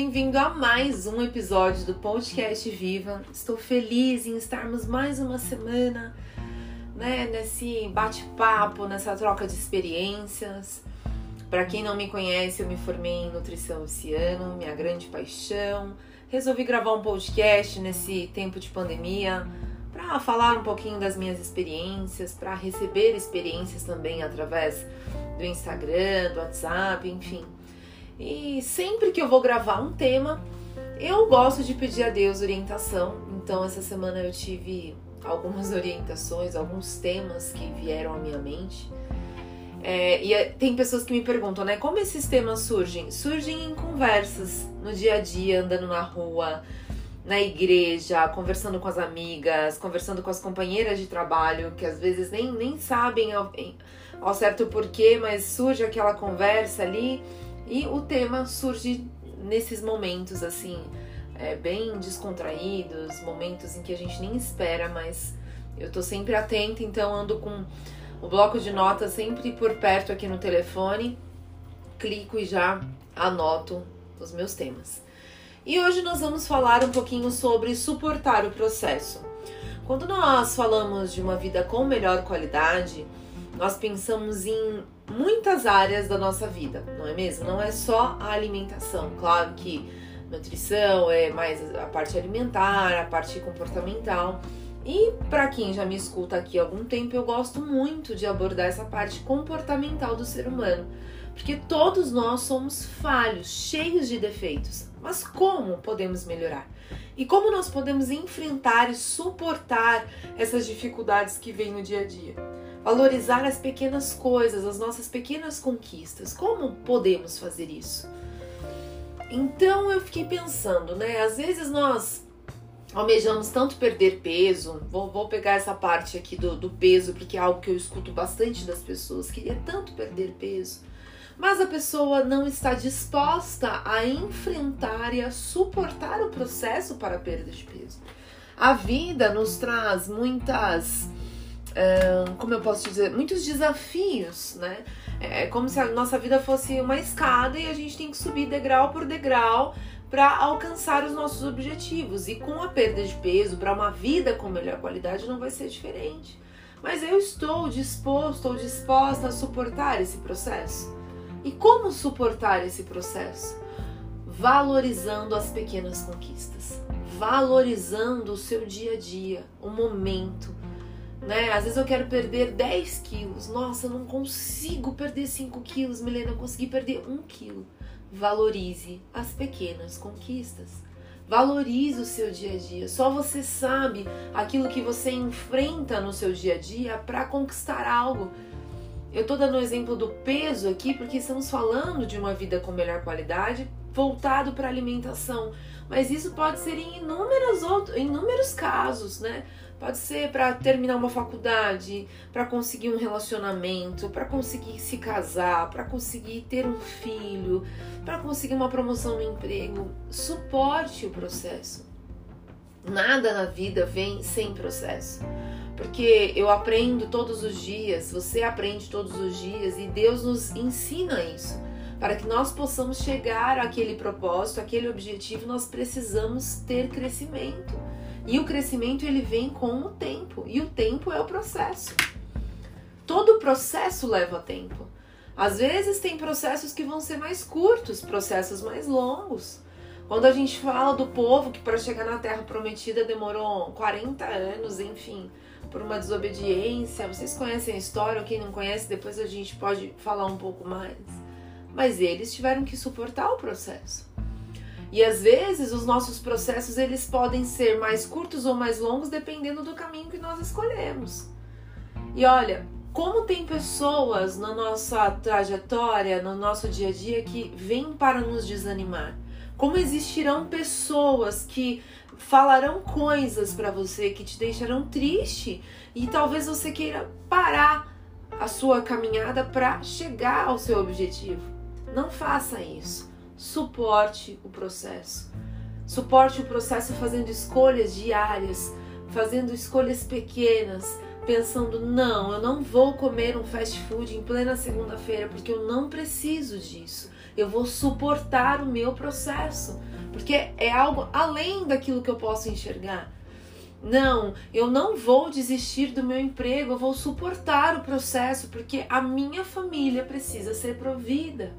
Bem-vindo a mais um episódio do podcast Viva. Estou feliz em estarmos mais uma semana, né, nesse bate-papo, nessa troca de experiências. Para quem não me conhece, eu me formei em nutrição esse ano, minha grande paixão. Resolvi gravar um podcast nesse tempo de pandemia para falar um pouquinho das minhas experiências, para receber experiências também através do Instagram, do WhatsApp, enfim. E sempre que eu vou gravar um tema, eu gosto de pedir a Deus orientação. Então essa semana eu tive algumas orientações, alguns temas que vieram à minha mente. É, e é, tem pessoas que me perguntam, né? Como esses temas surgem? Surgem em conversas, no dia a dia, andando na rua, na igreja, conversando com as amigas, conversando com as companheiras de trabalho, que às vezes nem, nem sabem ao, ao certo porquê, mas surge aquela conversa ali e o tema surge nesses momentos assim, é, bem descontraídos, momentos em que a gente nem espera, mas eu tô sempre atenta, então ando com o bloco de notas sempre por perto aqui no telefone, clico e já anoto os meus temas. E hoje nós vamos falar um pouquinho sobre suportar o processo. Quando nós falamos de uma vida com melhor qualidade, nós pensamos em muitas áreas da nossa vida, não é mesmo? Não é só a alimentação. Claro que nutrição é mais a parte alimentar, a parte comportamental. E para quem já me escuta aqui há algum tempo, eu gosto muito de abordar essa parte comportamental do ser humano, porque todos nós somos falhos, cheios de defeitos. Mas como podemos melhorar? E como nós podemos enfrentar e suportar essas dificuldades que vêm no dia a dia? Valorizar as pequenas coisas, as nossas pequenas conquistas. Como podemos fazer isso? Então eu fiquei pensando, né? Às vezes nós almejamos tanto perder peso, vou, vou pegar essa parte aqui do, do peso, porque é algo que eu escuto bastante das pessoas, queria tanto perder peso, mas a pessoa não está disposta a enfrentar e a suportar o processo para a perda de peso. A vida nos traz muitas como eu posso dizer, muitos desafios, né? É como se a nossa vida fosse uma escada e a gente tem que subir degrau por degrau para alcançar os nossos objetivos. E com a perda de peso, para uma vida com melhor qualidade, não vai ser diferente. Mas eu estou disposto ou disposta a suportar esse processo. E como suportar esse processo? Valorizando as pequenas conquistas, valorizando o seu dia a dia, o momento, né? Às vezes eu quero perder 10 quilos. Nossa, eu não consigo perder 5 quilos, Milena. Eu consegui perder 1 quilo. Valorize as pequenas conquistas. Valorize o seu dia a dia. Só você sabe aquilo que você enfrenta no seu dia a dia para conquistar algo. Eu tô dando o exemplo do peso aqui porque estamos falando de uma vida com melhor qualidade voltado para alimentação, mas isso pode ser em inúmeros outros, inúmeros casos, né? Pode ser para terminar uma faculdade, para conseguir um relacionamento, para conseguir se casar, para conseguir ter um filho, para conseguir uma promoção no emprego. Suporte o processo. Nada na vida vem sem processo. Porque eu aprendo todos os dias, você aprende todos os dias e Deus nos ensina isso. Para que nós possamos chegar àquele propósito, àquele objetivo, nós precisamos ter crescimento. E o crescimento ele vem com o tempo, e o tempo é o processo. Todo processo leva tempo. Às vezes tem processos que vão ser mais curtos, processos mais longos. Quando a gente fala do povo que para chegar na terra prometida demorou 40 anos, enfim, por uma desobediência. Vocês conhecem a história, quem não conhece, depois a gente pode falar um pouco mais. Mas eles tiveram que suportar o processo. E às vezes os nossos processos eles podem ser mais curtos ou mais longos dependendo do caminho que nós escolhemos. E olha, como tem pessoas na nossa trajetória, no nosso dia a dia que vêm para nos desanimar. Como existirão pessoas que falarão coisas para você que te deixarão triste e talvez você queira parar a sua caminhada para chegar ao seu objetivo. Não faça isso suporte o processo. Suporte o processo fazendo escolhas diárias, fazendo escolhas pequenas, pensando: não, eu não vou comer um fast food em plena segunda-feira porque eu não preciso disso. Eu vou suportar o meu processo, porque é algo além daquilo que eu posso enxergar. Não, eu não vou desistir do meu emprego, eu vou suportar o processo porque a minha família precisa ser provida.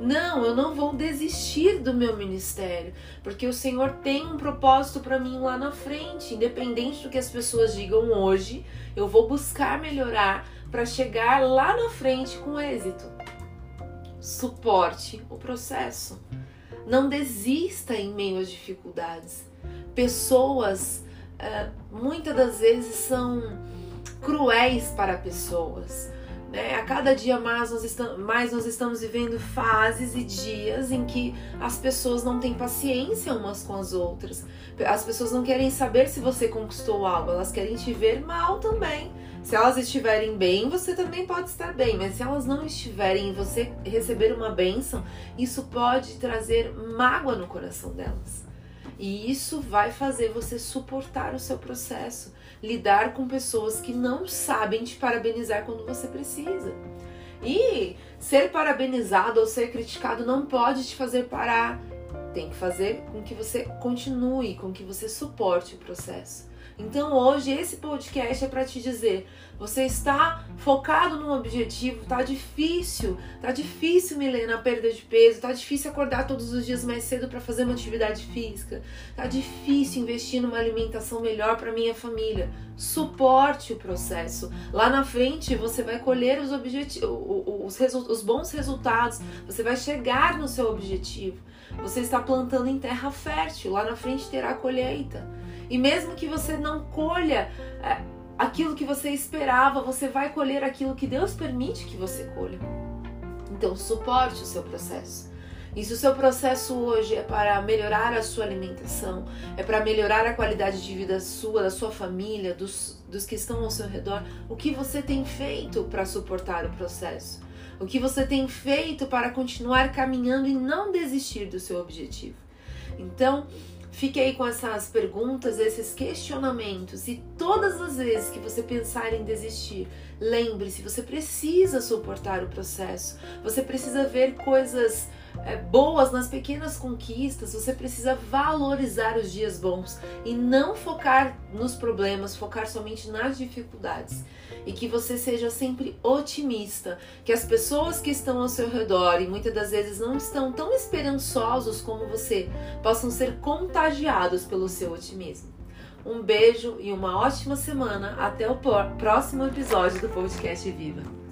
Não, eu não vou desistir do meu ministério, porque o Senhor tem um propósito para mim lá na frente, independente do que as pessoas digam hoje, eu vou buscar melhorar para chegar lá na frente com êxito. Suporte o processo. Não desista em meio às dificuldades. Pessoas uh, muitas das vezes são cruéis para pessoas né? A cada dia mais nós, mais nós estamos vivendo fases e dias em que as pessoas não têm paciência umas com as outras. As pessoas não querem saber se você conquistou algo, elas querem te ver mal também. Se elas estiverem bem, você também pode estar bem, mas se elas não estiverem e você receber uma bênção, isso pode trazer mágoa no coração delas. E isso vai fazer você suportar o seu processo, lidar com pessoas que não sabem te parabenizar quando você precisa. E ser parabenizado ou ser criticado não pode te fazer parar. Tem que fazer com que você continue, com que você suporte o processo. Então hoje esse podcast é para te dizer, você está focado num objetivo, tá difícil, tá difícil, Milena, a perda de peso, tá difícil acordar todos os dias mais cedo para fazer uma atividade física, tá difícil investir numa alimentação melhor para minha família. Suporte o processo. Lá na frente você vai colher os objetivos, os, os bons resultados, você vai chegar no seu objetivo. Você está plantando em terra fértil, lá na frente terá colheita. E mesmo que você não colha é, aquilo que você esperava, você vai colher aquilo que Deus permite que você colha. Então, suporte o seu processo. E se o seu processo hoje é para melhorar a sua alimentação, é para melhorar a qualidade de vida sua, da sua família, dos, dos que estão ao seu redor, o que você tem feito para suportar o processo? O que você tem feito para continuar caminhando e não desistir do seu objetivo? Então, Fiquei com essas perguntas, esses questionamentos e todas as vezes que você pensar em desistir, lembre-se, você precisa suportar o processo. Você precisa ver coisas é, boas nas pequenas conquistas, você precisa valorizar os dias bons e não focar nos problemas, focar somente nas dificuldades. E que você seja sempre otimista, que as pessoas que estão ao seu redor e muitas das vezes não estão tão esperançosos como você possam ser contagiados pelo seu otimismo. Um beijo e uma ótima semana. Até o próximo episódio do Podcast Viva.